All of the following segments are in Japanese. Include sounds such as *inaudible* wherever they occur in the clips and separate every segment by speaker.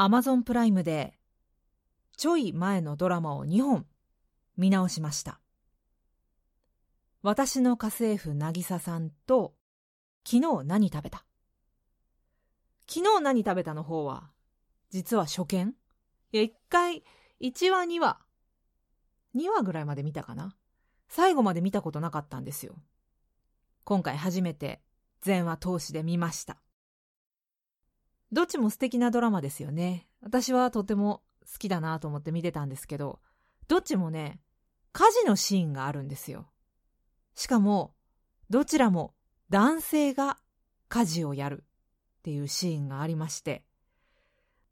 Speaker 1: Amazon プライムでちょい前のドラマを2本見直しました。私の家政婦渚さんと昨日何食べた？昨日何食べたの方は実は初見？いや一回1話2話。2話ぐらいまで見たかな？最後まで見たことなかったんですよ。今回初めて全話通しで見ました。どっちも素敵なドラマですよね私はとても好きだなと思って見てたんですけどどっちもね家事のシーンがあるんですよしかもどちらも男性が家事をやるっていうシーンがありまして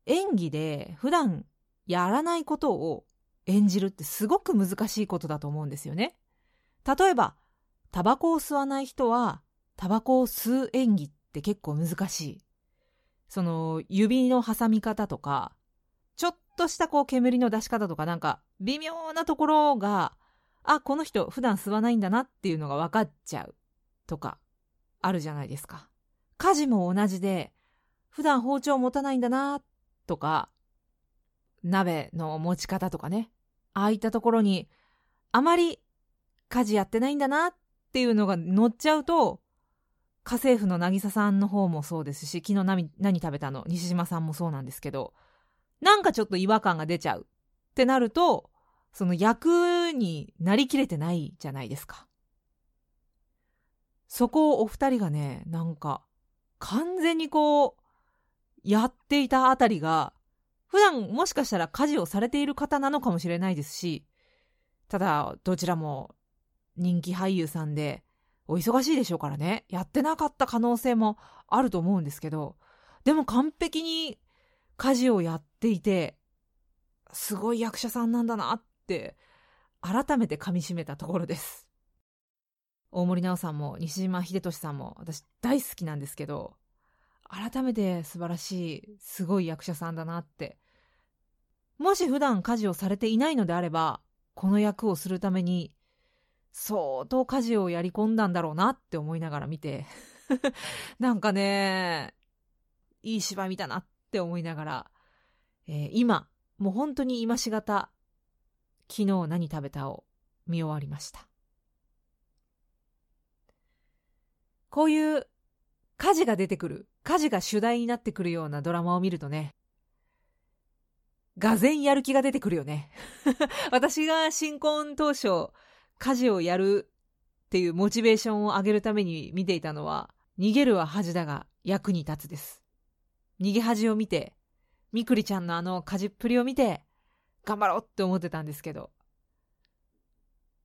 Speaker 1: 演技で普段やらないことを演じるってすごく難しいことだと思うんですよね。例えばタバコを吸わない人はタバコを吸う演技って結構難しい。その指の挟み方とかちょっとしたこう煙の出し方とかなんか微妙なところがあ、この人普段吸わないんだなっていうのが分かっちゃうとかあるじゃないですか。家事も同じで普段包丁持たないんだなとか鍋の持ち方とかね。ああいったところにあまり家事やってないんだなっていうのが乗っちゃうと家政婦の渚さんの方もそうですし昨日何何食べたの？西島さんもそうなんですけどなんかちょっと違和感が出ちゃうってなるとその役になりきれてないじゃないですか。そこをお二人がね、なんか、完全にこう、やっていたあたりが、普段もしかしたら家事をされている方なのかもしれないですし、ただ、どちらも人気俳優さんで、お忙しいでしょうからね、やってなかった可能性もあると思うんですけど、でも完璧に家事をやっていて、すごい役者さんなんだなって改めて噛みしめたところです。大森奈緒さんも西島秀俊さんも私大好きなんですけど改めて素晴らしいすごい役者さんだなって。もし普段家事をされていないのであればこの役をするために相当家事をやり込んだんだろうなって思いながら見て *laughs* なんかねいい芝居見たなって思いながら、えー、今もう本当に今しがた昨日何食べたを見終わりました。こういう火事が出てくる、火事が主題になってくるようなドラマを見るとね、がぜんやる気が出てくるよね。*laughs* 私が新婚当初、家事をやるっていうモチベーションを上げるために見ていたのは、逃げるは恥だが役に立つです。逃げ恥を見て、みくりちゃんのあの家事っぷりを見て、頑張ろうって思ってたんですけど、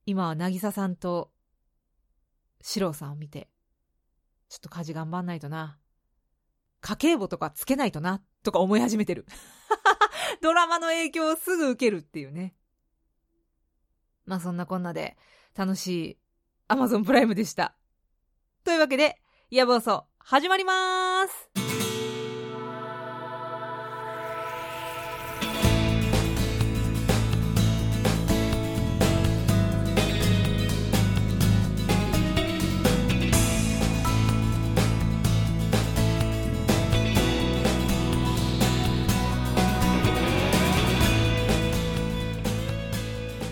Speaker 1: 今は渚さんと四郎さんを見て、ちょっと家事頑張んないとな。家計簿とかつけないとな、とか思い始めてる。*laughs* ドラマの影響をすぐ受けるっていうね。まあそんなこんなで楽しい Amazon プライムでした。というわけで、野望そ始まります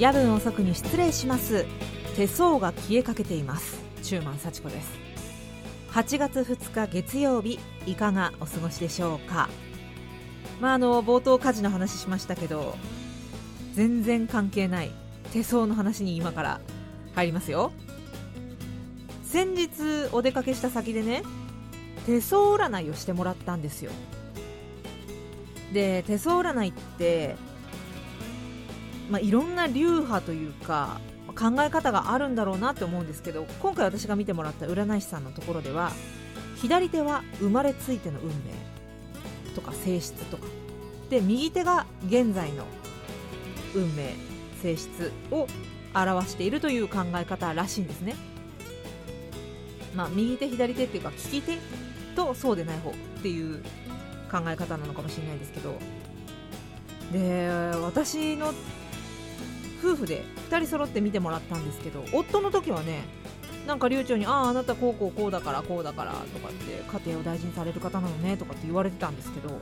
Speaker 1: 夜分遅くに失礼します。手相が消えかけています。中満幸子です。8月2日月曜日いかがお過ごしでしょうか？まああの冒頭火事の話しましたけど全然関係ない手相の話に今から入りますよ。先日お出かけした先でね手相占いをしてもらったんですよ。で手相占いってまあ、いろんな流派というか考え方があるんだろうなって思うんですけど今回私が見てもらった占い師さんのところでは左手は生まれついての運命とか性質とかで右手が現在の運命性質を表しているという考え方らしいんですね。まあ、右手左手っていうか利き手とそうでない方っていう考え方なのかもしれないですけどで私の夫婦で2人揃って見てもらったんですけど夫の時はねなんか流暢に「あああなたこうこうこうだからこうだから」とかって家庭を大事にされる方なのねとかって言われてたんですけど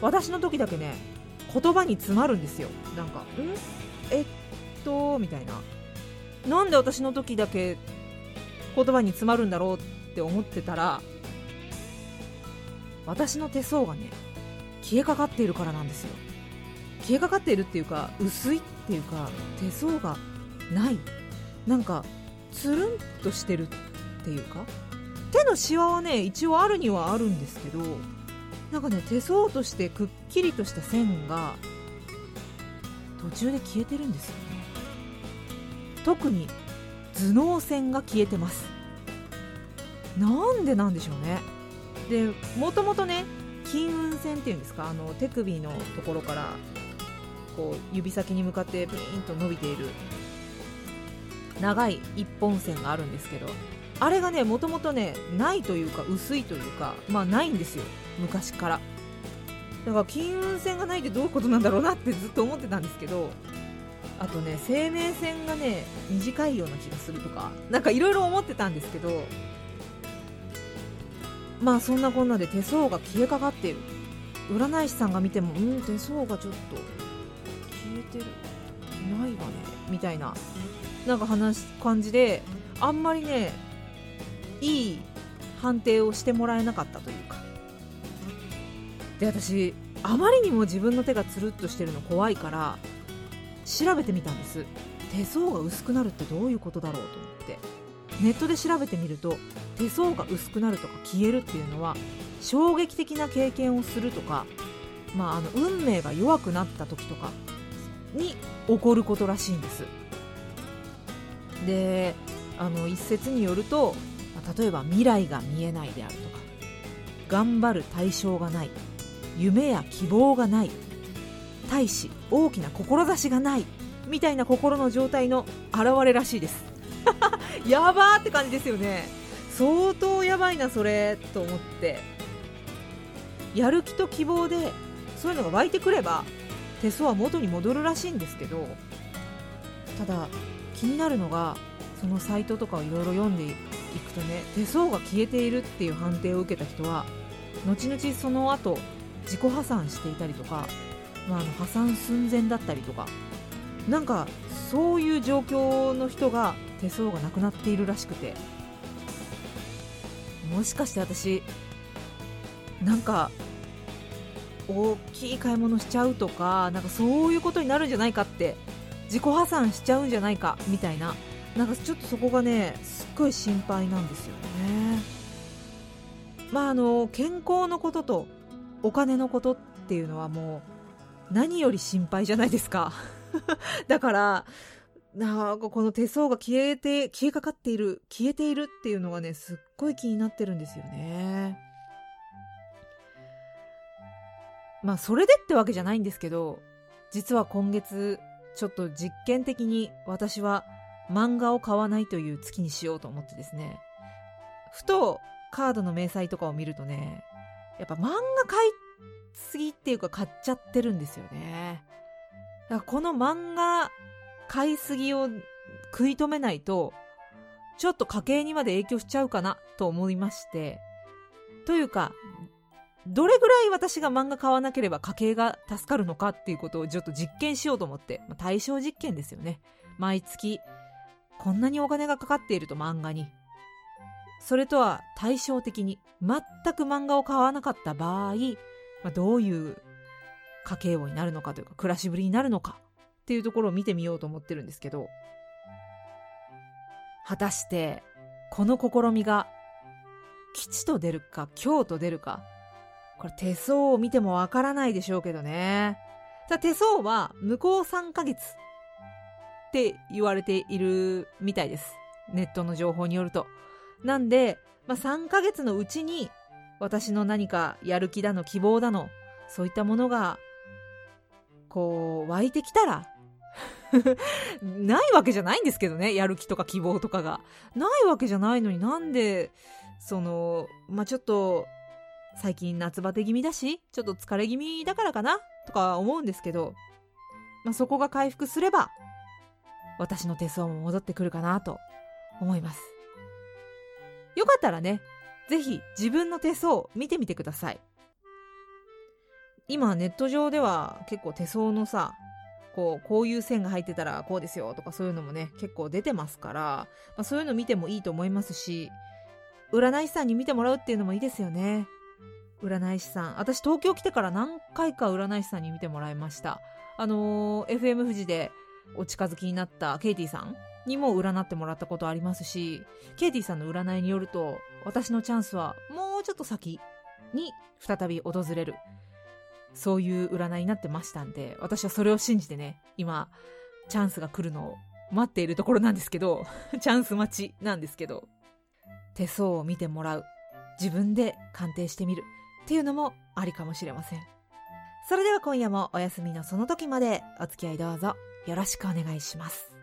Speaker 1: 私の時だけね言葉に詰まるんですよ。なんか「ん？えっと」みたいな。なんで私の時だけ言葉に詰まるんだろうって思ってたら私の手相がね消えかかっているからなんですよ。消えかかっているっていうか薄いってていうか手相がないなんかつるんとしてるっていうか手のシワはね一応あるにはあるんですけどなんかね手相としてくっきりとした線が途中で消えてるんですよね特に頭脳線が消えてますなんでなんでしょうねでもともとね金運線っていうんですかあの手首のところからこう指先に向かってピーンと伸びている。長い一本線があるんですけどあれがねもともとねないというか薄いというかまあないんですよ。昔から。だから金運線がないってどういうことなんだろうなってずっと思ってたんですけどあとね生命線がね短いような気がするとかなんかいろいろ思ってたんですけどまあそんなこんなで手相が消えかかっている。占い師さんが見てもうん手相がちょっとえてる。ないわね。みたいな。なんか話感じであんまりねいい判定をしてもらえなかったというか。で私あまりにも自分の手がつるっとしてるの怖いから調べてみたんです。手相が薄くなるってどういうことだろうと思って。ネットで調べてみると手相が薄くなるとか消えるっていうのは衝撃的な経験をするとか、まあ、あの運命が弱くなった時とかに起こることらしいんです。であの一説によると例えば未来が見えないであるとか頑張る対象がない夢や希望がない大し大きな志がないみたいな心の状態の現れらしいです。*laughs* やばーって感じですよね。相当やばいなそれと思って。やる気と希望でそういうのが湧いてくれば手相は元に戻るらしいんですけどただ気になるのがそのサイトとかをいろいろ読んでいくとね手相が消えているっていう判定を受けた人は後々その後自己破産していたりとか、まあ、あの破産寸前だったりとかなんかそういう状況の人が手相がなくなっているらしくてもしかして私なんか大きい買い物しちゃうとかなんかそういうことになるんじゃないかって自己破産しちゃうんじゃないかみたいななんかちょっとそこがねすっごい心配なんですよね。まああの健康のこととお金のことっていうのはもう何より心配じゃないですか。*laughs* だからなんかこの手相が消えて消えかかっている消えているっていうのがねすっごい気になってるんですよね。まあそれでってわけじゃないんですけど実は今月ちょっと実験的に私は漫画を買わないという月にしようと思ってですね。ふとカードの明細とかを見るとねやっぱ漫画買いすぎっていうか買っちゃってるんですよね。だからこの漫画買いすぎを食い止めないとちょっと家計にまで影響しちゃうかなと思いまして。というかどれぐらい私が漫画買わなければ家計が助かるのかっていうことをちょっと実験しようと思って、まあ、対象実験ですよね。毎月こんなにお金がかかっていると漫画に。それとは対照的に全く漫画を買わなかった場合、まあ、どういう家計簿になるのかというか暮らしぶりになるのかっていうところを見てみようと思ってるんですけど果たしてこの試みが吉と出るか凶と出るかこれ手相を見てもわからないでしょうけどね。さ手相は向こう3ヶ月って言われているみたいです。ネットの情報によると。なんで、まあ、3ヶ月のうちに私の何かやる気だの希望だの、そういったものが、こう、湧いてきたら、*laughs* ないわけじゃないんですけどね、やる気とか希望とかが。ないわけじゃないのになんで、その、まあ、ちょっと、最近夏バテ気味だし、ちょっと疲れ気味だからかなとか思うんですけど、まあ、そこが回復すれば、私の手相も戻ってくるかなと思います。よかったらね、ぜひ自分の手相見てみてください。今ネット上では結構手相のさこうこういう線が入ってたらこうですよとかそういうのもね結構出てますから、まあ、そういうの見てもいいと思いますし占い師さんに見てもらうっていうのもいいですよね占い師さん。私東京来てから何回か占い師さんに見てもらいました。あのー、FM 富士でお近づきになったケイティさんにも占ってもらったことありますしケイティさんの占いによると私のチャンスはもうちょっと先に再び訪れる。そういう占いになってましたんで私はそれを信じてね今チャンスが来るのを待っているところなんですけど *laughs* チャンス待ちなんですけど手相を見てもらう。自分で鑑定してみる。っていうのもありかもしれません。それでは今夜もお休みのその時までお付き合いどうぞよろしくお願いします。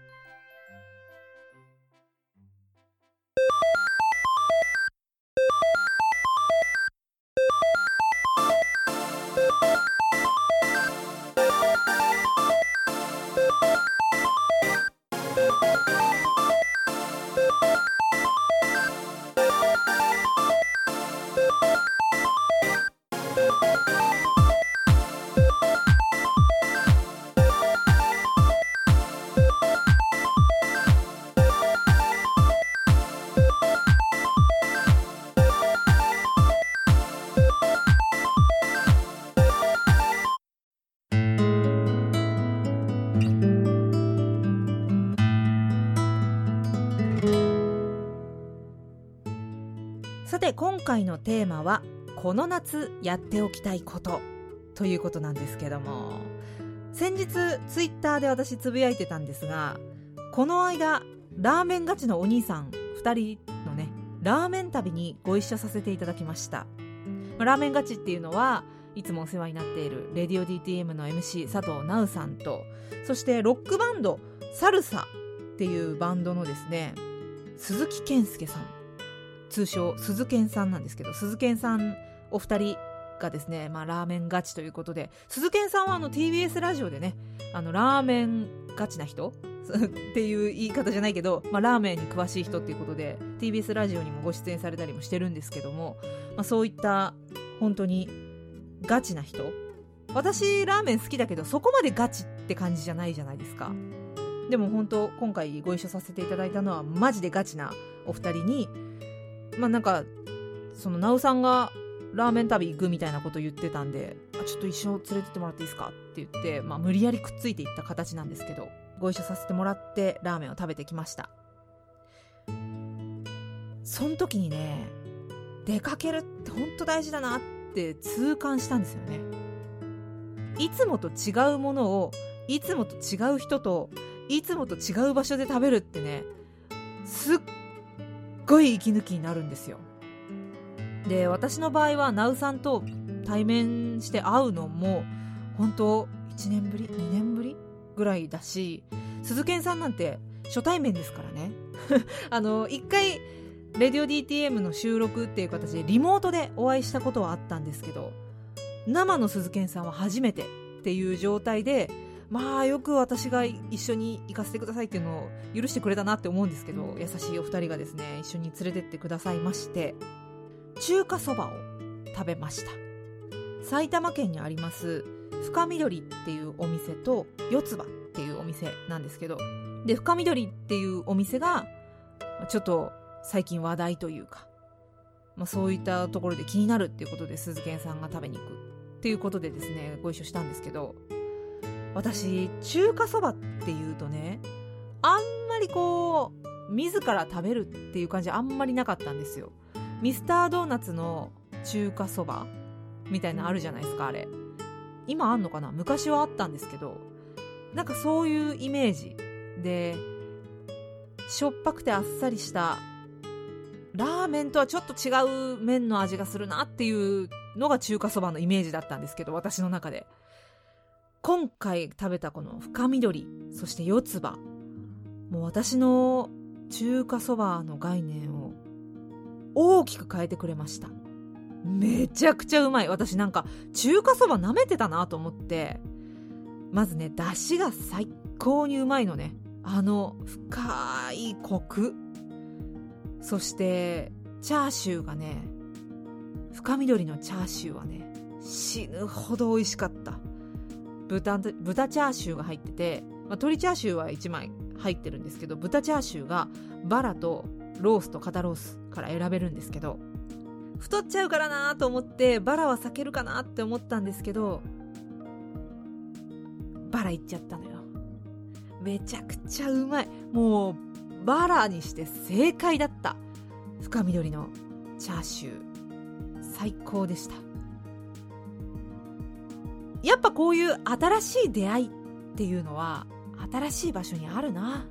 Speaker 1: 回のテーマはこの夏やっておきたいこと。ということなんですけども。先日ツイッターで私つぶやいてたんですがこの間ラーメンガチのお兄さん2人のねラーメン旅にご一緒させていただきました。ラーメンガチっていうのはいつもお世話になっているレディオ DTM の MC 佐藤直さんとそしてロックバンドサルサっていうバンドのですね鈴木健介さん。通称鈴健さんなんですけど鈴健さんお二人がですね、まあ、ラーメンガチということで鈴健さんはあの TBS ラジオでねあのラーメンガチな人？*laughs* っていう言い方じゃないけど、まあ、ラーメンに詳しい人っていうことで TBS ラジオにもご出演されたりもしてるんですけども、まあ、そういった本当にガチな人？私ラーメン好きだけどそこまでガチって感じじゃないじゃないですか。でも本当今回ご一緒させていただいたのはマジでガチなお二人にまあなんかそのなおさんがラーメン旅行くみたいなこと言ってたんであちょっと一緒連れてってもらっていいですかって言って、まあ、無理やりくっついていった形なんですけどご一緒させてもらってラーメンを食べてきました。その時にね出かけるって本当大事だなって痛感したんですよね。いつもと違うものをいつもと違う人といつもと違う場所で食べるってねすっごい息抜きになるんですよ。で私の場合はナウさんと対面して会うのも本当1年ぶり2年ぶりぐらいだし鈴賢さんなんて初対面ですからね。*laughs* あの一回レディオ DTM の収録っていう形でリモートでお会いしたことはあったんですけど生の鈴賢さんは初めてっていう状態でまあよく私が一緒に行かせてくださいっていうのを許してくれたなって思うんですけど優しいお二人がですね一緒に連れてってくださいまして中華そばを食べました。埼玉県にあります深緑っていうお店と四つ葉っていうお店なんですけどで深緑っていうお店がちょっと最近話題というか、まあ、そういったところで気になるっていうことで鈴賢さんが食べに行くっていうことでですねご一緒したんですけど私中華そばっていうとねあんまりこう自ら食べるっていう感じあんまりなかったんですよ。ミスタードーナツの中華そばみたいなあるじゃないですかあれ。今あんのかな？昔はあったんですけどなんかそういうイメージでしょっぱくてあっさりしたラーメンとはちょっと違う麺の味がするなっていうのが中華そばのイメージだったんですけど私の中で。今回食べたこの深緑そして四つ葉。もう私の中華そばの概念を大きく変えてくれました。めちゃくちゃうまい。私なんか中華そば舐めてたなと思って。まずね出汁が最高にうまいのね。あの深いコク。そしてチャーシューがね深緑のチャーシューはね死ぬほど美味しかった。豚豚チャーシューが入ってて、まあ、鶏チャーシューは1枚入ってるんですけど豚チャーシューがバラとロースと肩ロースから選べるんですけど太っちゃうからなと思ってバラは避けるかなって思ったんですけどバラいっちゃったのよ。めちゃくちゃうまい。もうバラにして正解だった。深緑のチャーシュー。最高でした。やっぱこういう新しい出会いっていうのは新しい場所にあるな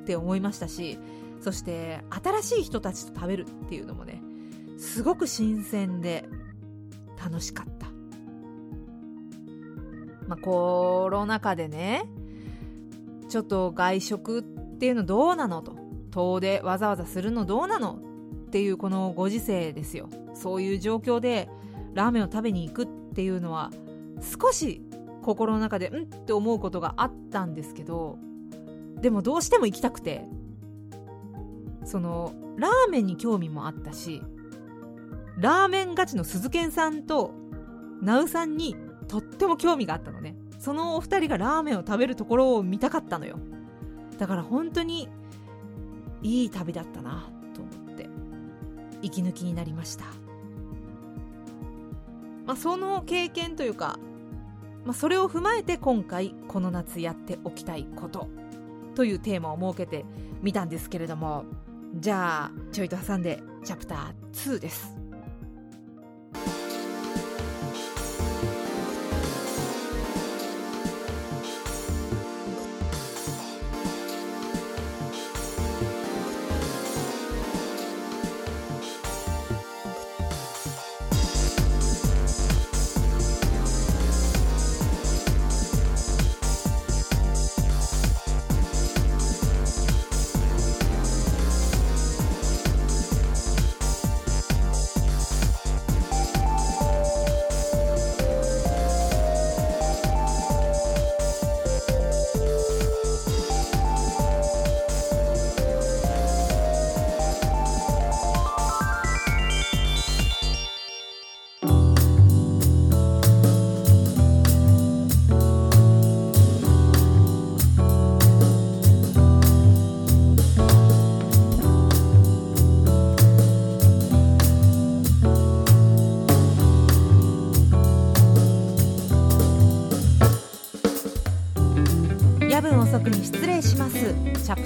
Speaker 1: って思いましたしそして新しい人たちと食べるっていうのもねすごく新鮮で楽しかった。まあコロナ禍でねちょっと外食っていうのどうなのと遠出わざわざするのどうなのっていうこのご時世ですよ。そういう状況でラーメンを食べに行くっていうのは少し心の中でうん？って思うことがあったんですけどでもどうしても行きたくてそのラーメンに興味もあったしラーメンガチの鈴研さんとナウさんにとっても興味があったのね。そのお二人がラーメンを食べるところを見たかったのよ。だから本当にいい旅だったなと思って息抜きになりました。まあその経験というかまあ、それを踏まえて今回この夏やっておきたいことというテーマを設けてみたんですけれどもじゃあちょいと挟んでチャプター2です。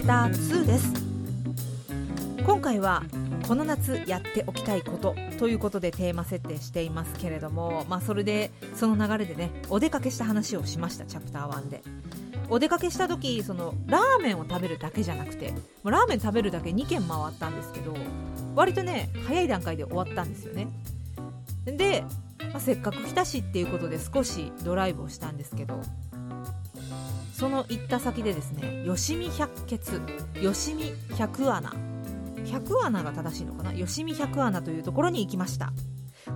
Speaker 1: ター2です。今回はこの夏やっておきたいことということでテーマ設定していますけれどもまあそれでその流れでねお出かけした話をしましたチャプター1で。お出かけした時そのラーメンを食べるだけじゃなくてラーメン食べるだけ2軒回ったんですけど割とね早い段階で終わったんですよね。で、まあ、せっかく来たしっていうことで少しドライブをしたんですけどその行った先でですね吉見百穴吉見百穴。百穴が正しいのかな？吉見百穴というところに行きました。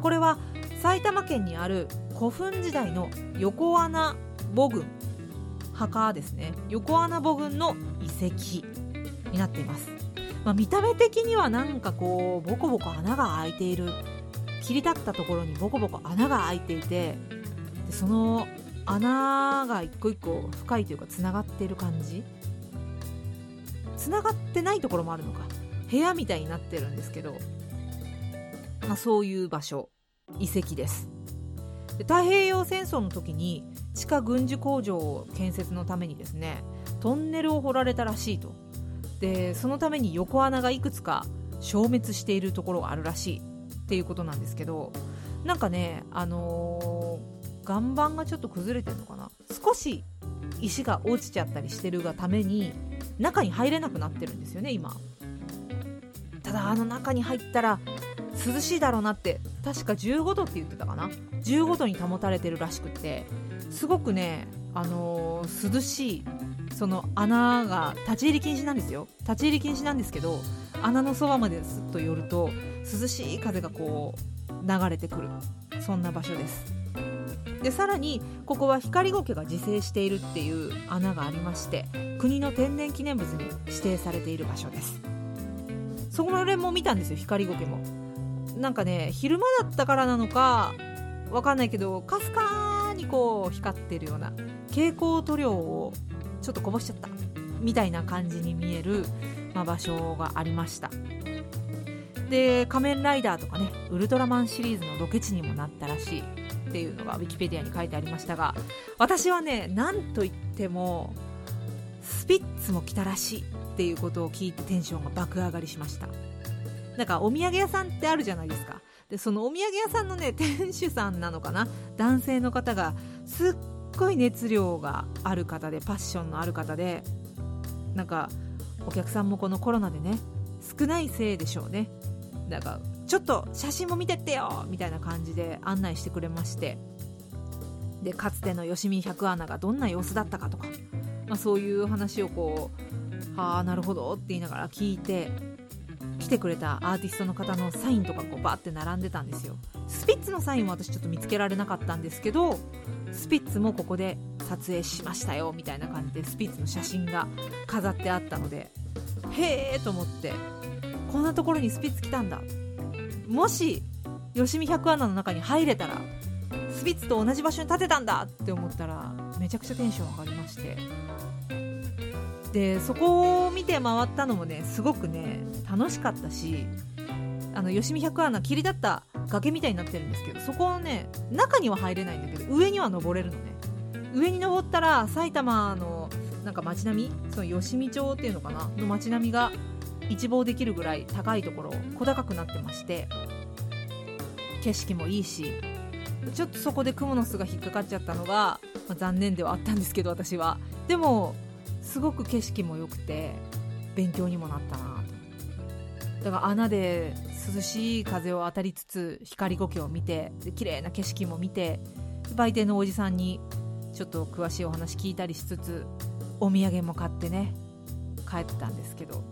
Speaker 1: これは埼玉県にある古墳時代の横穴母群墓ですね。横穴母群の遺跡になっています、まあ、見た目的にはなんかこうボコボコ穴が開いている。切り立ったところにボコボコ穴が開いていてでその穴が一個一個深いというかつながってる感じ？つながってないところもあるのか。部屋みたいになってるんですけど、まあ、そういう場所。遺跡です。で太平洋戦争の時に地下軍需工場を建設のためにですねトンネルを掘られたらしいと。でそのために横穴がいくつか消滅しているところがあるらしいっていうことなんですけど。なんかねあのー岩盤がちょっと崩れてるのかな？少し石が落ちちゃったりしてるがために中に入れなくなってるんですよね今。ただあの中に入ったら涼しいだろうなって確か15度って言ってたかな？15度に保たれてるらしくってすごくねあのー、涼しいその穴が立ち入り禁止なんですよ。立ち入り禁止なんですけど穴のそばまですっと寄ると涼しい風がこう流れてくる。そんな場所です。でさらにここは光苔が自生しているっていう穴がありまして国の天然記念物に指定されている場所です。そこのれも見たんですよ光苔も。なんかね昼間だったからなのかわかんないけどかすかにこう光ってるような蛍光塗料をちょっとこぼしちゃったみたいな感じに見える、まあ、場所がありました。で仮面ライダーとかねウルトラマンシリーズのロケ地にもなったらしい。っていうのがウィキペディアに書いてありましたが私はね何と言ってもスピッツも来たらしいっていうことを聞いてテンションが爆上がりしました。なんかお土産屋さんってあるじゃないですか。でそのお土産屋さんのね店主さんなのかな。男性の方がすっごい熱量がある方でパッションのある方でなんかお客さんもこのコロナでね少ないせいでしょうね。なんかちょっと写真も見てってよみたいな感じで案内してくれまして。でかつてのよしみ100アナがどんな様子だったかとか、まあ、そういう話をこうはあなるほどって言いながら聞いて来てくれたアーティストの方のサインとかこうバーって並んでたんですよ。スピッツのサインは私ちょっと見つけられなかったんですけどスピッツもここで撮影しましたよみたいな感じでスピッツの写真が飾ってあったのでへえと思ってこんなところにスピッツ来たんだもしよしみ100アナの中に入れたらスピッツと同じ場所に立てたんだって思ったらめちゃくちゃテンション上がりまして。でそこを見て回ったのもねすごくね楽しかったしあのよしみ100アナ切り立った崖みたいになってるんですけどそこをね中には入れないんだけど上には登れるのね。上に登ったら埼玉のなんか街並み？その吉見町っていうのかな？の街並みが一望できるぐらい高いところ小高くなってまして景色もいいしちょっとそこでクモの巣が引っかかっちゃったのが、まあ、残念ではあったんですけど私は。でもすごく景色も良くて勉強にもなったなと。だから穴で涼しい風を当たりつつ光苔を見てで綺麗な景色も見て売店のおじさんにちょっと詳しいお話聞いたりしつつお土産も買ってね帰ったんですけど。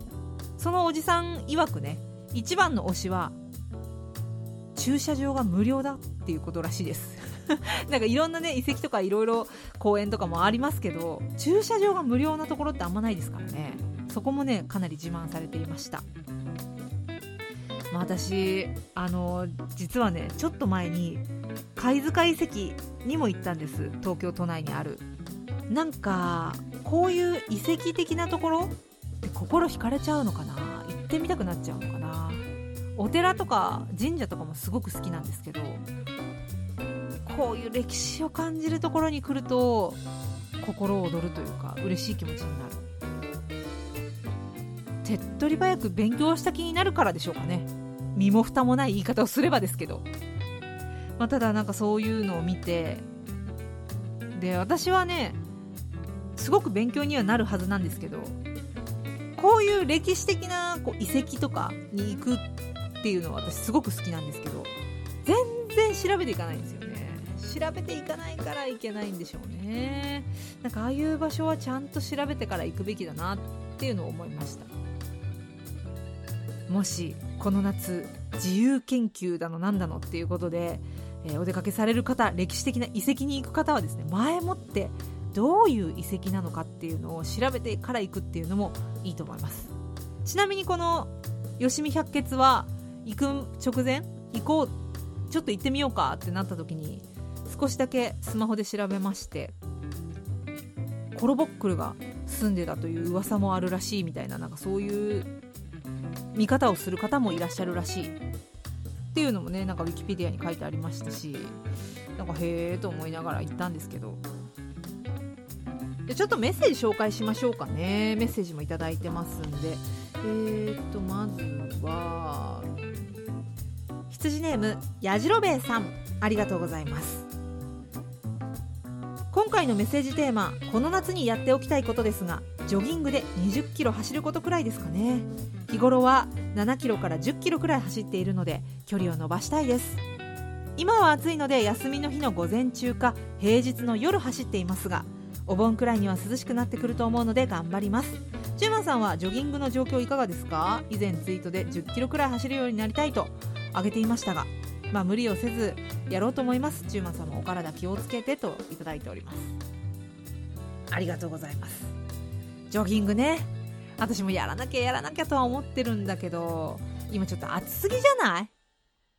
Speaker 1: そのおじさん曰くね一番の推しは駐車場が無料だっていうことらしいです。*laughs* なんかいろんなね遺跡とかいろいろ公園とかもありますけど駐車場が無料なところってあんまないですからね。そこもねかなり自慢されていました。まあ、私あの実はねちょっと前に貝塚遺跡にも行ったんです。東京都内にある。なんかこういう遺跡的なところ心惹かれちゃうのかな？行ってみたくなっちゃうのかな？お寺とか神社とかもすごく好きなんですけどこういう歴史を感じるところに来ると心躍るというか嬉しい気持ちになる。手っ取り早く勉強した気になるからでしょうかね。身も蓋もない言い方をすればですけど、まあ、ただなんかそういうのを見てで私はねすごく勉強にはなるはずなんですけどこういう歴史的なこう遺跡とかに行くっていうのは私すごく好きなんですけど全然調べていかないんですよね。調べていかないからいけないんでしょうね。なんかああいう場所はちゃんと調べてから行くべきだなっていうのを思いました。もしこの夏自由研究だのなんだのっていうことで、えー、お出かけされる方歴史的な遺跡に行く方はですね前もってどういう遺跡なのかっていうのを調べてから行くっていうのもいいと思います。ちなみにこの吉見百穴は行く直前？行こう？ちょっと行ってみようかってなった時に少しだけスマホで調べましてコロボックルが住んでたという噂もあるらしいみたいななんかそういう見方をする方もいらっしゃるらしい。っていうのもねなんかウィキペディアに書いてありましたしなんかへえと思いながら行ったんですけどちょっとメッセージ紹介しましょうかね。メッセージも頂いてますんで。えー、っとまずは羊ネームやじろべえさん。ありがとうございます。今回のメッセージテーマこの夏にやっておきたいことですがジョギングで20キロ走ることくらいですかね。日頃は7キロから10キロくらい走っているので距離を伸ばしたいです。今は暑いので休みの日の午前中か平日の夜走っていますがお盆くらいには涼しくなってくると思うので頑張ります。チュマンさんはジョギングの状況いかがですか？以前ツイートで10キロくらい走るようになりたいと挙げていましたがまあ無理をせずやろうと思います。チューマンさんもお体気をつけてといただいております。ありがとうございます。ジョギングね。私もやらなきゃやらなきゃとは思ってるんだけど今ちょっと暑すぎじゃない？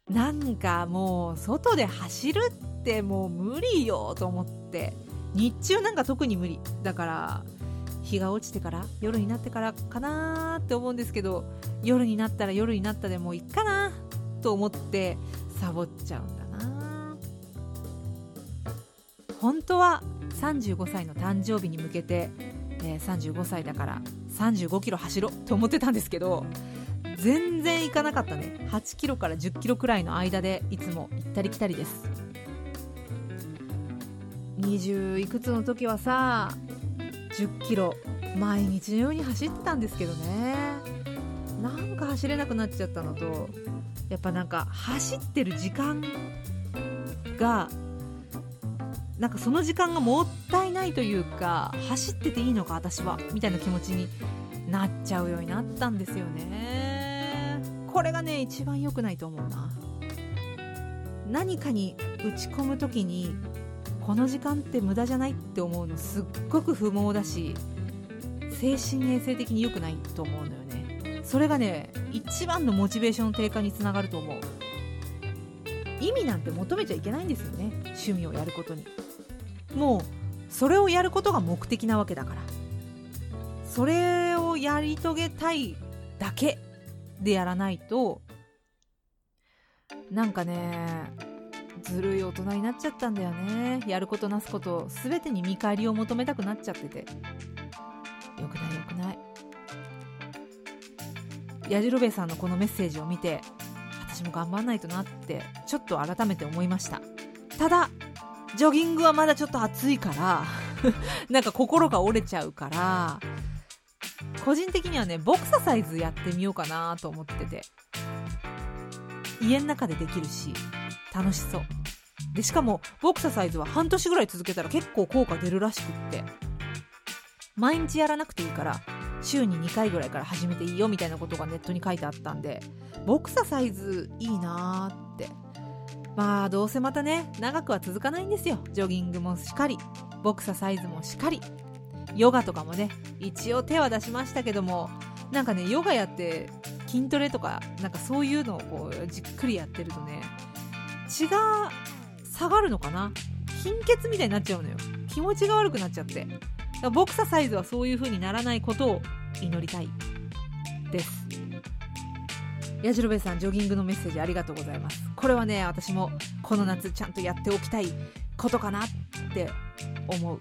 Speaker 1: なんかもう外で走るってもう無理よと思って。日中なんか特に無理だから日が落ちてから夜になってからかなって思うんですけど夜になったら夜になったでもういっかなと思ってサボっちゃうんだな本当は35歳の誕生日に向けて、えー、35歳だから35キロ走ろうと思ってたんですけど全然行かなかったね。8キロから10キロくらいの間でいつも行ったり来たりです。20いくつの時はさ10キロ毎日のように走ってたんですけどね。なんか走れなくなっちゃったのとやっぱなんか走ってる時間がなんかその時間がもったいないというか走ってていいのか私はみたいな気持ちになっちゃうようになったんですよね。これがね一番良くないと思うな。何かに打ち込む時にこの時間って無駄じゃないって思うのすっごく不毛だし精神衛生的に良くないと思うのよね。それがね一番のモチベーションの低下につながると思う。意味なんて求めちゃいけないんですよね趣味をやることに。もうそれをやることが目的なわけだから。それをやり遂げたいだけでやらないとなんかねずるい大人になっちゃったんだよね。やることなすこと全てに見返りを求めたくなっちゃってて。よくないよくない。やじろべえさんのこのメッセージを見て私も頑張んないとなってちょっと改めて思いました。ただジョギングはまだちょっと暑いから *laughs* なんか心が折れちゃうから個人的にはねボクササイズやってみようかなと思ってて。家の中でできるし楽しそう。でしかもボクササイズは半年ぐらい続けたら結構効果出るらしくって。毎日やらなくていいから週に2回ぐらいから始めていいよみたいなことがネットに書いてあったんでボクササイズいいなーって。まあどうせまたね長くは続かないんですよ。ジョギングもしっかりボクササイズもしっかり。ヨガとかもね一応手は出しましたけどもなんかねヨガやって筋トレとかなんかそういうのをこうじっくりやってるとね血が下がるのかな？貧血みたいになっちゃうのよ。気持ちが悪くなっちゃって。ボクササイズはそういう風にならないことを祈りたい。です。やじろべさんジョギングのメッセージありがとうございます。これはね私もこの夏ちゃんとやっておきたいことかなって思う。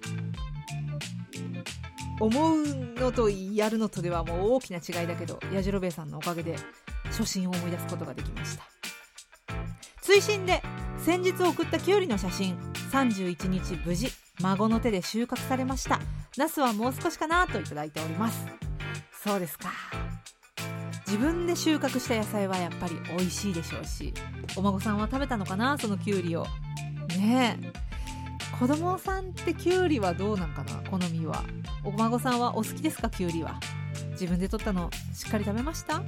Speaker 1: 思うのとやるのとではもう大きな違いだけどやじろべさんのおかげで初心を思い出すことができました。追伸で先日送ったきゅうりの写真。31日無事孫の手で収穫されました。ナスはもう少しかなといただいております。そうですか。自分で収穫した野菜はやっぱり美味しいでしょうしお孫さんは食べたのかなそのきゅうりを。ねえ。子供さんってきゅうりはどうなんかな好みは。お孫さんはお好きですかきゅうりは。自分で取ったのしっかり食べました？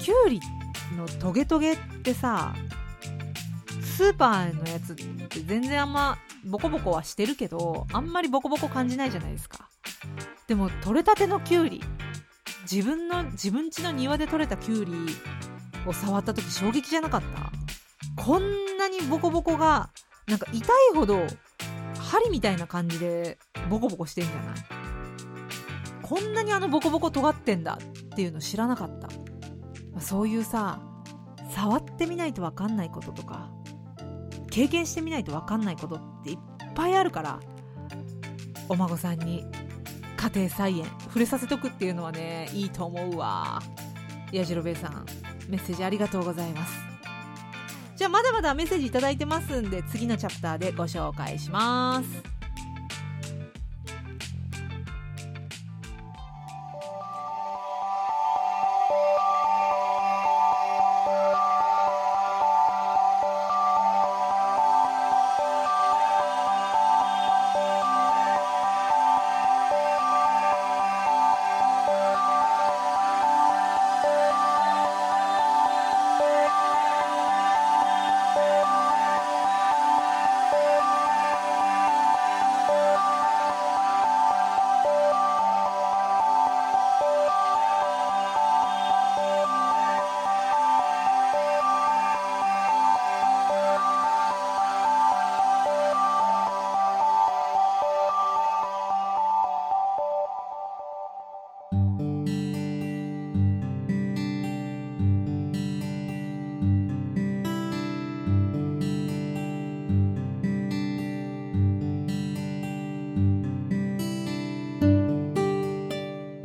Speaker 1: きゅうりのトゲトゲってさスーパーのやつって全然あんまボコボコはしてるけどあんまりボコボコ感じないじゃないですか。でも取れたてのきゅうり自分の自分家の庭で採れたきゅうりを触った時衝撃じゃなかった？こんなにボコボコがなんか痛いほど針みたいな感じでボコボコしてんじゃない？こんなにあのボコボコ尖ってんだっていうの知らなかった。そういうさ触ってみないと分かんないこととか経験してみないと分かんないことっていっぱいあるからお孫さんに家庭菜園触れさせとくっていうのはねいいと思うわ。やじろべえさんメッセージありがとうございます。じゃあまだまだメッセージ頂いてますんで次のチャプターでご紹介します。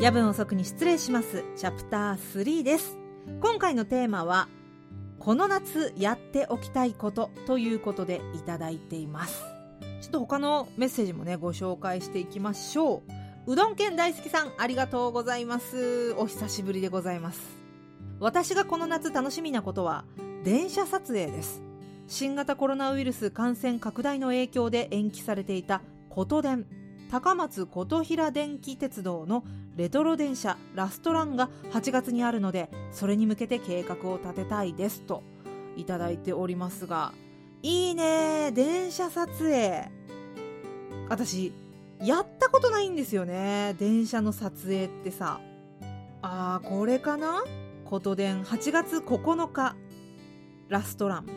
Speaker 1: 夜分遅くに失礼します。チャプター3です。今回のテーマはこの夏やっておきたいことということでいただいています。ちょっと他のメッセージもねご紹介していきましょう。うどん県大好きさんありがとうございます。お久しぶりでございます。私がこの夏楽しみなことは電車撮影です。新型コロナウイルス感染拡大の影響で延期されていた琴電。高松琴平電気鉄道のレトロ電車ラストランが8月にあるのでそれに向けて計画を立てたいですといただいておりますがいいね電車撮影。私やったことないんですよね電車の撮影ってさ。あーこれかな？琴電8月9日ラストラン。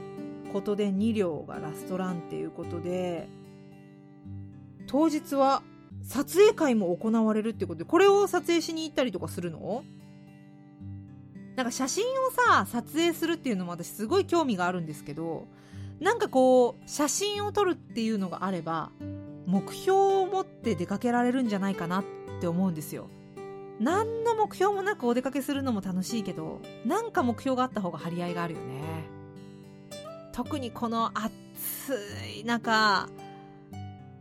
Speaker 1: 琴電2両がラストランっていうことで当日は撮影会も行われるってことでこれを撮影しに行ったりとかするの？なんか写真をさ撮影するっていうのも私すごい興味があるんですけどなんかこう写真を撮るっていうのがあれば目標を持って出かけられるんじゃないかなって思うんですよ。何の目標もなくお出かけするのも楽しいけどなんか目標があった方が張り合いがあるよね。特にこの暑い中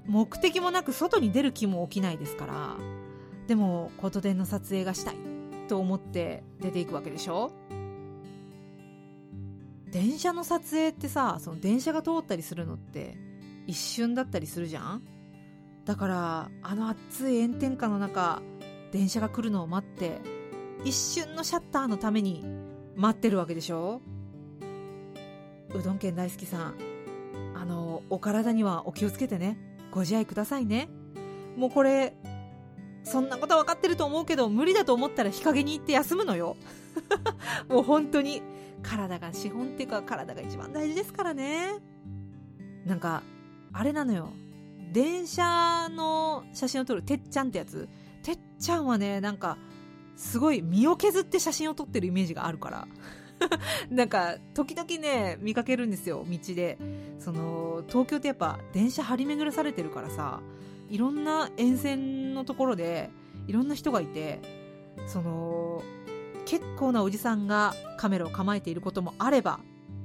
Speaker 1: 目的もなく外に出る気も起きないですからでも琴電の撮影がしたいと思って出ていくわけでしょ？電車の撮影ってさその電車が通ったりするのって一瞬だったりするじゃん？だからあの暑い炎天下の中電車が来るのを待って一瞬のシャッターのために待ってるわけでしょ？うどん県大好きさんあのお体にはお気をつけてね。ご自愛くださいね。もうこれそんなこと分かってると思うけど無理だと思ったら日陰に行って休むのよ。*laughs* もう本当に体が資本っていうか体が一番大事ですからね。なんかあれなのよ。電車の写真を撮るてっちゃんってやつ。てっちゃんはねなんかすごい身を削って写真を撮ってるイメージがあるから。*laughs* なんか時々ね見かけるんですよ道で。その東京ってやっぱ電車張り巡らされてるからさいろんな沿線のところでいろんな人がいてその結構なおじさんがカメラを構えていることもあれば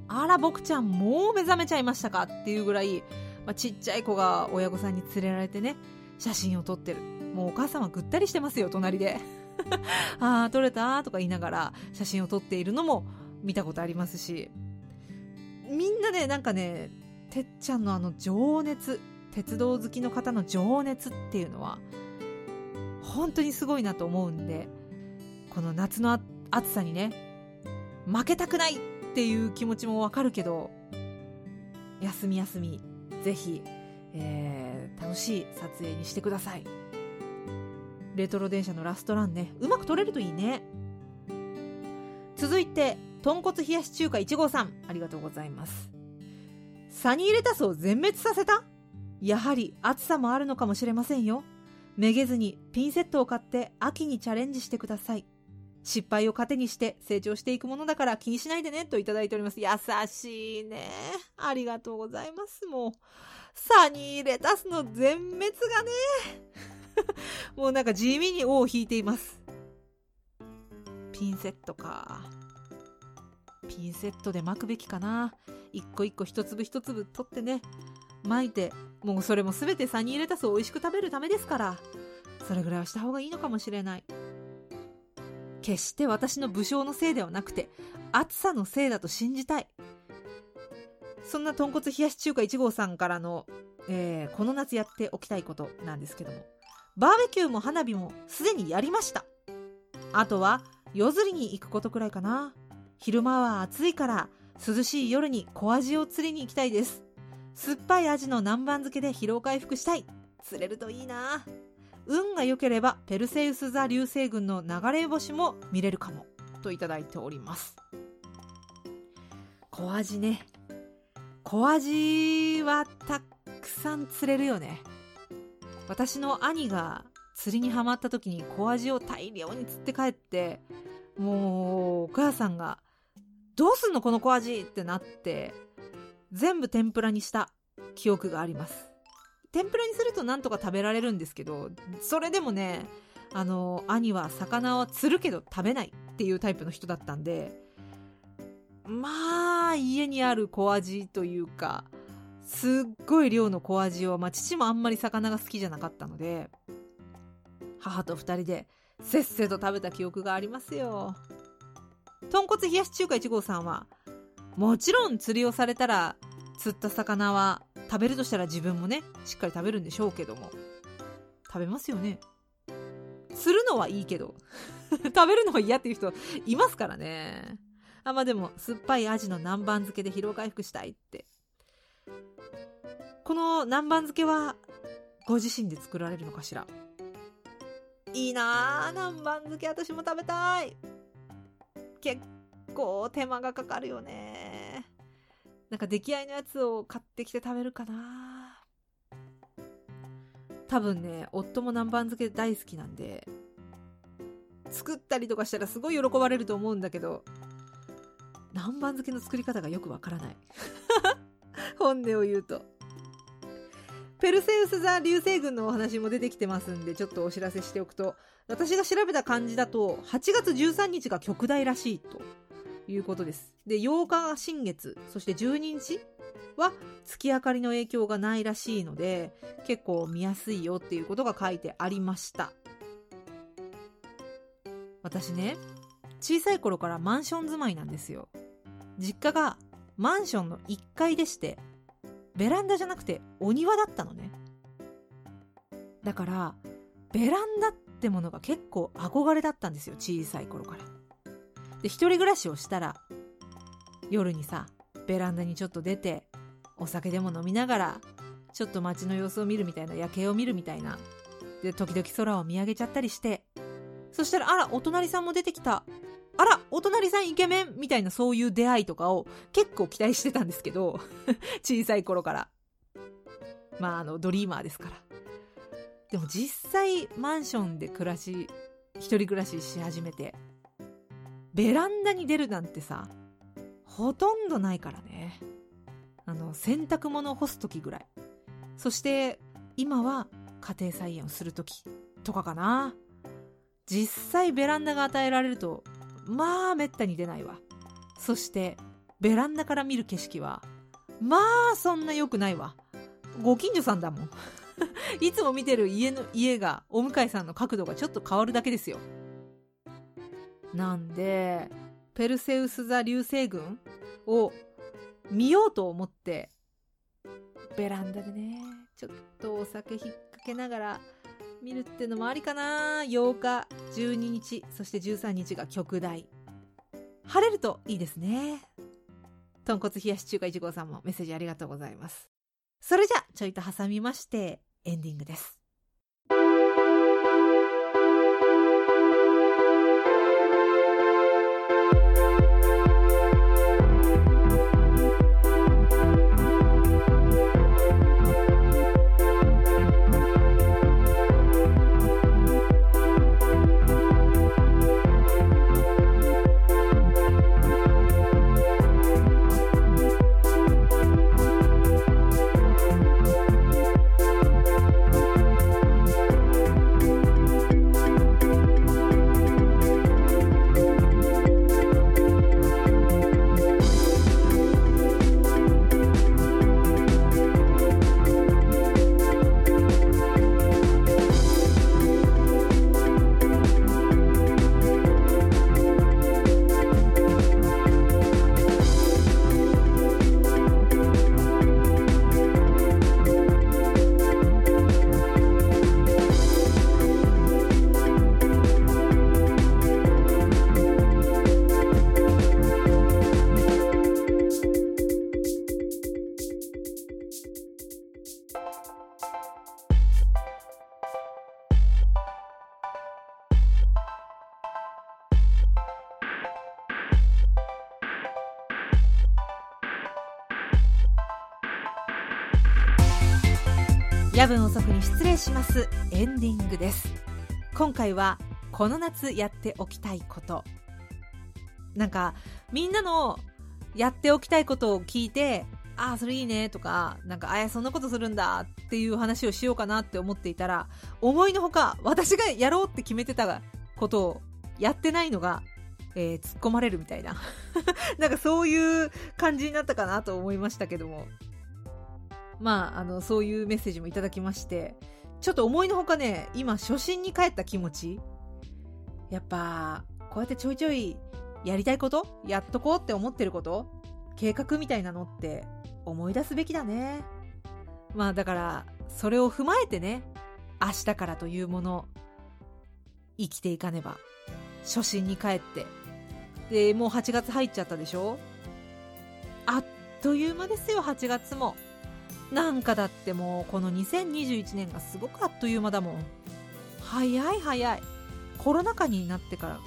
Speaker 1: あら僕ちゃんもう目覚めちゃいましたかっていうぐらい、まあ、ちっちゃい子が親御さんに連れられてね写真を撮ってる。もうお母さんはぐったりしてますよ隣で。*laughs* ああ撮れたとか言いながら写真を撮っているのも見たことありますし。みんなねなんかねてっちゃんのあの情熱鉄道好きの方の情熱っていうのは本当にすごいなと思うんでこの夏の暑さにね負けたくないっていう気持ちもわかるけど休み休みぜひ、えー、楽しい撮影にしてください。レトロ電車のラストランねうまく撮れるといいね。続いて豚骨冷やし中華1号さんありがとうございます。サニーレタスを全滅させた？やはり暑さもあるのかもしれませんよ。めげずにピンセットを買って秋にチャレンジしてください。失敗を糧にして成長していくものだから気にしないでねといただいております。優しいね。ありがとうございますもう。サニーレタスの全滅がね。*laughs* もうなんか地味に尾を引いています。ピンセットか。ピンセットで巻くべきかな。一個一個一粒一粒取ってね。巻いてもうそれも全てサニーレタスを美味しく食べるためですから。それぐらいはした方がいいのかもしれない。決して私の武将のせいではなくて暑さのせいだと信じたい。そんな豚骨冷やし中華1号さんからの、えー、この夏やっておきたいことなんですけども。バーベキューも花火もすでにやりました。あとは夜釣りに行くことくらいかな。昼間は暑いから涼しい夜に小アジを釣りに行きたいです。酸っぱいアジの南蛮漬けで疲労回復したい。釣れるといいな。運が良ければペルセウス座流星群の流れ星も見れるかもといただいております。小アジね。小アジはたくさん釣れるよね。私の兄が釣りにはまった時に小アジを大量に釣って帰ってもうお母さんがどうすんのこの小味ってなって、全部天ぷらにした記憶があります。天ぷらにするとなんとか食べられるんですけど、それでもね、あの兄は魚は釣るけど食べないっていうタイプの人だったんでまあ家にある小味というかすっごい量の小味を、まあ、父もあんまり魚が好きじゃなかったので母と二人でせっせと食べた記憶がありますよ豚骨冷やし中華1号さんはもちろん釣りをされたら釣った魚は食べるとしたら自分もねしっかり食べるんでしょうけども食べますよね。釣るのはいいけど *laughs* 食べるのは嫌っていう人いますからね。あまあでも酸っぱいアジの南蛮漬けで疲労回復したいって。この南蛮漬けはご自身で作られるのかしら？いいなあ南蛮漬け私も食べたい。結構手間がかかるよね。なんか出来合いのやつを買ってきて食べるかな。多分ね夫も南蛮漬け大好きなんで作ったりとかしたらすごい喜ばれると思うんだけど南蛮漬けの作り方がよくわからない。*laughs* 本音を言うと。ペルセウス座流星群のお話も出てきてますんで、ちょっとお知らせしておくと、私が調べた感じだと、8月13日が極大らしいということです。で、8日が新月、そして12日は月明かりの影響がないらしいので、結構見やすいよっていうことが書いてありました。私ね、小さい頃からマンション住まいなんですよ。実家がマンションの1階でして、ベランダじゃなくてお庭だったのね。だから、ベランダってものが結構憧れだったんですよ、小さい頃から。で、一人暮らしをしたら、夜にさ、ベランダにちょっと出て、お酒でも飲みながら、ちょっと街の様子を見るみたいな、夜景を見るみたいな。で、時々空を見上げちゃったりして、そしたら、あら、お隣さんも出てきた。あら、お隣さんイケメンみたいなそういう出会いとかを結構期待してたんですけど、*laughs* 小さい頃から。まあ、あの、ドリーマーですから。でも実際、マンションで暮らし、一人暮らしし始めて、ベランダに出るなんてさ、ほとんどないからね。あの、洗濯物を干す時ぐらい。そして、今は家庭菜園をする時とかかな。実際ベランダが与えられるとまあめったに出ないわ。そしてベランダから見る景色はまあそんな良くないわ。ご近所さんだもん。*laughs* いつも見てる家の家がお向かいさんの角度がちょっと変わるだけですよ。なんでペルセウス座流星群を見ようと思ってベランダでねちょっとお酒引っ掛けながら見るってのもありかな。8日12日そして13日が極大晴れるといいですね。豚骨冷やし中華1号さんもメッセージありがとうございます。それじゃちょいと挟みましてエンディングです。分遅くに失礼しますエンディングです今回はこの夏やっておきたいことなんかみんなのやっておきたいことを聞いてああ、それいいねとか、なんか、あや、そんなことするんだっていう話をしようかなって思っていたら、思いのほか、私がやろうって決めてたことをやってないのが、えー、突っ込まれるみたいな。*laughs* なんかそういう感じになったかなと思いましたけども。まあ、あの、そういうメッセージもいただきまして、ちょっと思いのほかね、今、初心に帰った気持ち。やっぱ、こうやってちょいちょいやりたいことやっとこうって思ってること計画みたいなのって思い出すべきだね。まあだから、それを踏まえてね、明日からというもの、生きていかねば。初心に帰って。で、もう8月入っちゃったでしょ？あっという間ですよ、8月も。なんかだってもう、この2021年がすごくあっという間だもん。早い早い。コロナ禍になってから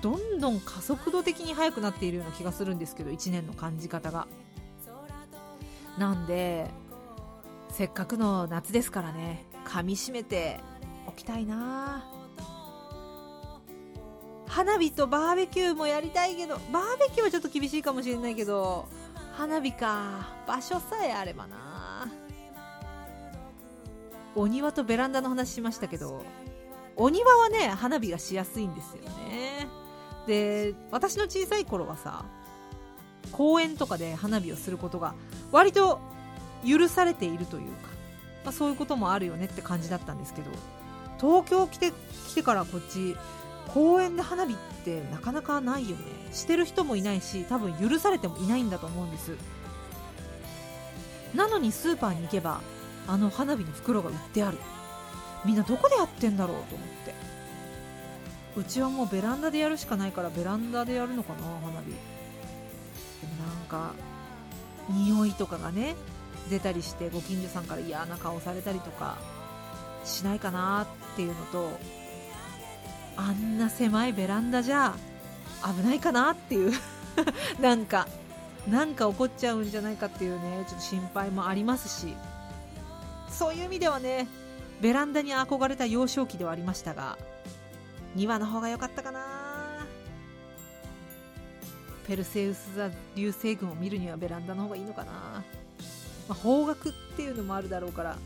Speaker 1: どんどん加速度的に速くなっているような気がするんですけど1年の感じ方がなんでせっかくの夏ですからね噛みしめておきたいな花火とバーベキューもやりたいけどバーベキューはちょっと厳しいかもしれないけど花火か。場所さえあればな。お庭とベランダの話しましたけどお庭はね花火がしやすいんですよね。で私の小さい頃はさ公園とかで花火をすることが割と許されているというか、まあ、そういうこともあるよねって感じだったんですけど東京来て来てからこっち公園で花火ってなかなかないよね。してる人もいないし多分許されてもいないんだと思うんです。なのにスーパーに行けばあの花火の袋が売ってある。みんなどこでやってんだろうと思って。うちはもうベランダでやるしかないからベランダでやるのかな花火。でもなんか匂いとかがね出たりしてご近所さんから嫌な顔されたりとかしないかなっていうのとあんな狭いベランダじゃ危ないかなっていう。*laughs* なんかなんか起こっちゃうんじゃないかっていうねちょっと心配もありますし。そういう意味ではねベランダに憧れた幼少期ではありましたが庭の方が良かったかな。ペルセウス座流星群を見るにはベランダの方がいいのかな、まあ、方角っていうのもあるだろうから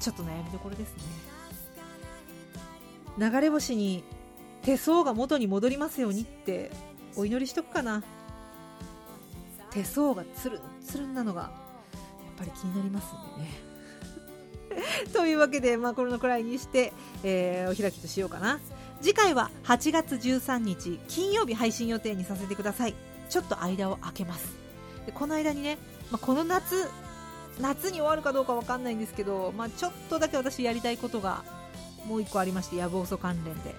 Speaker 1: ちょっと悩みどころですね。流れ星に手相が元に戻りますようにってお祈りしとくかな。手相がつるんつるんなのがやっぱり気になりますんでね。*laughs* というわけで、まあ、このくらいにして、えー、お開きとしようかな。次回は8月13日金曜日配信予定にさせてください。ちょっと間を空けます。でこの間にね、まあ、この夏夏に終わるかどうかわかんないんですけど、まあ、ちょっとだけ私やりたいことがもう1個ありまして野望素関連で、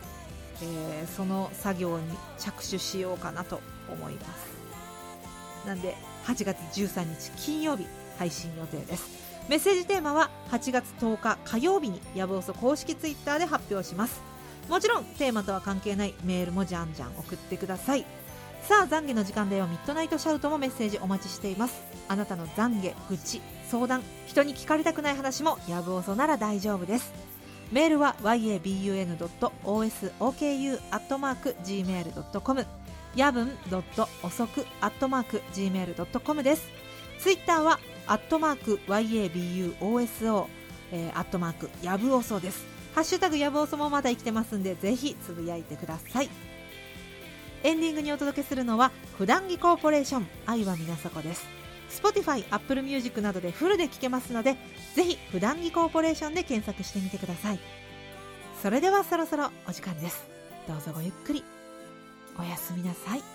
Speaker 1: えー、その作業に着手しようかなと思います。なんで8月13日金曜日配信予定です。メッセージテーマは8月10日火曜日にヤブオソ公式ツイッターで発表します。もちろんテーマとは関係ないメールもじゃんじゃん送ってください。さあ懺悔の時間だよ。ミッドナイトシャウトもメッセージお待ちしています。あなたの懺悔愚痴相談人に聞かれたくない話もヤブオソなら大丈夫です。メールは yabun.osoku.gmail.com やぶん遅く .gmail.com ですツイッターはアットマーク YABUOSO、えー、アットマークやぶおそです。ハッシュタグやぶおそもまだ生きてますんで、ぜひつぶやいてください。エンディングにお届けするのは、普段着コーポレーション、愛は皆底です。Spotify、Apple Music などでフルで聴けますので、ぜひ普段着コーポレーションで検索してみてください。それではそろそろお時間です。どうぞごゆっくり。おやすみなさい。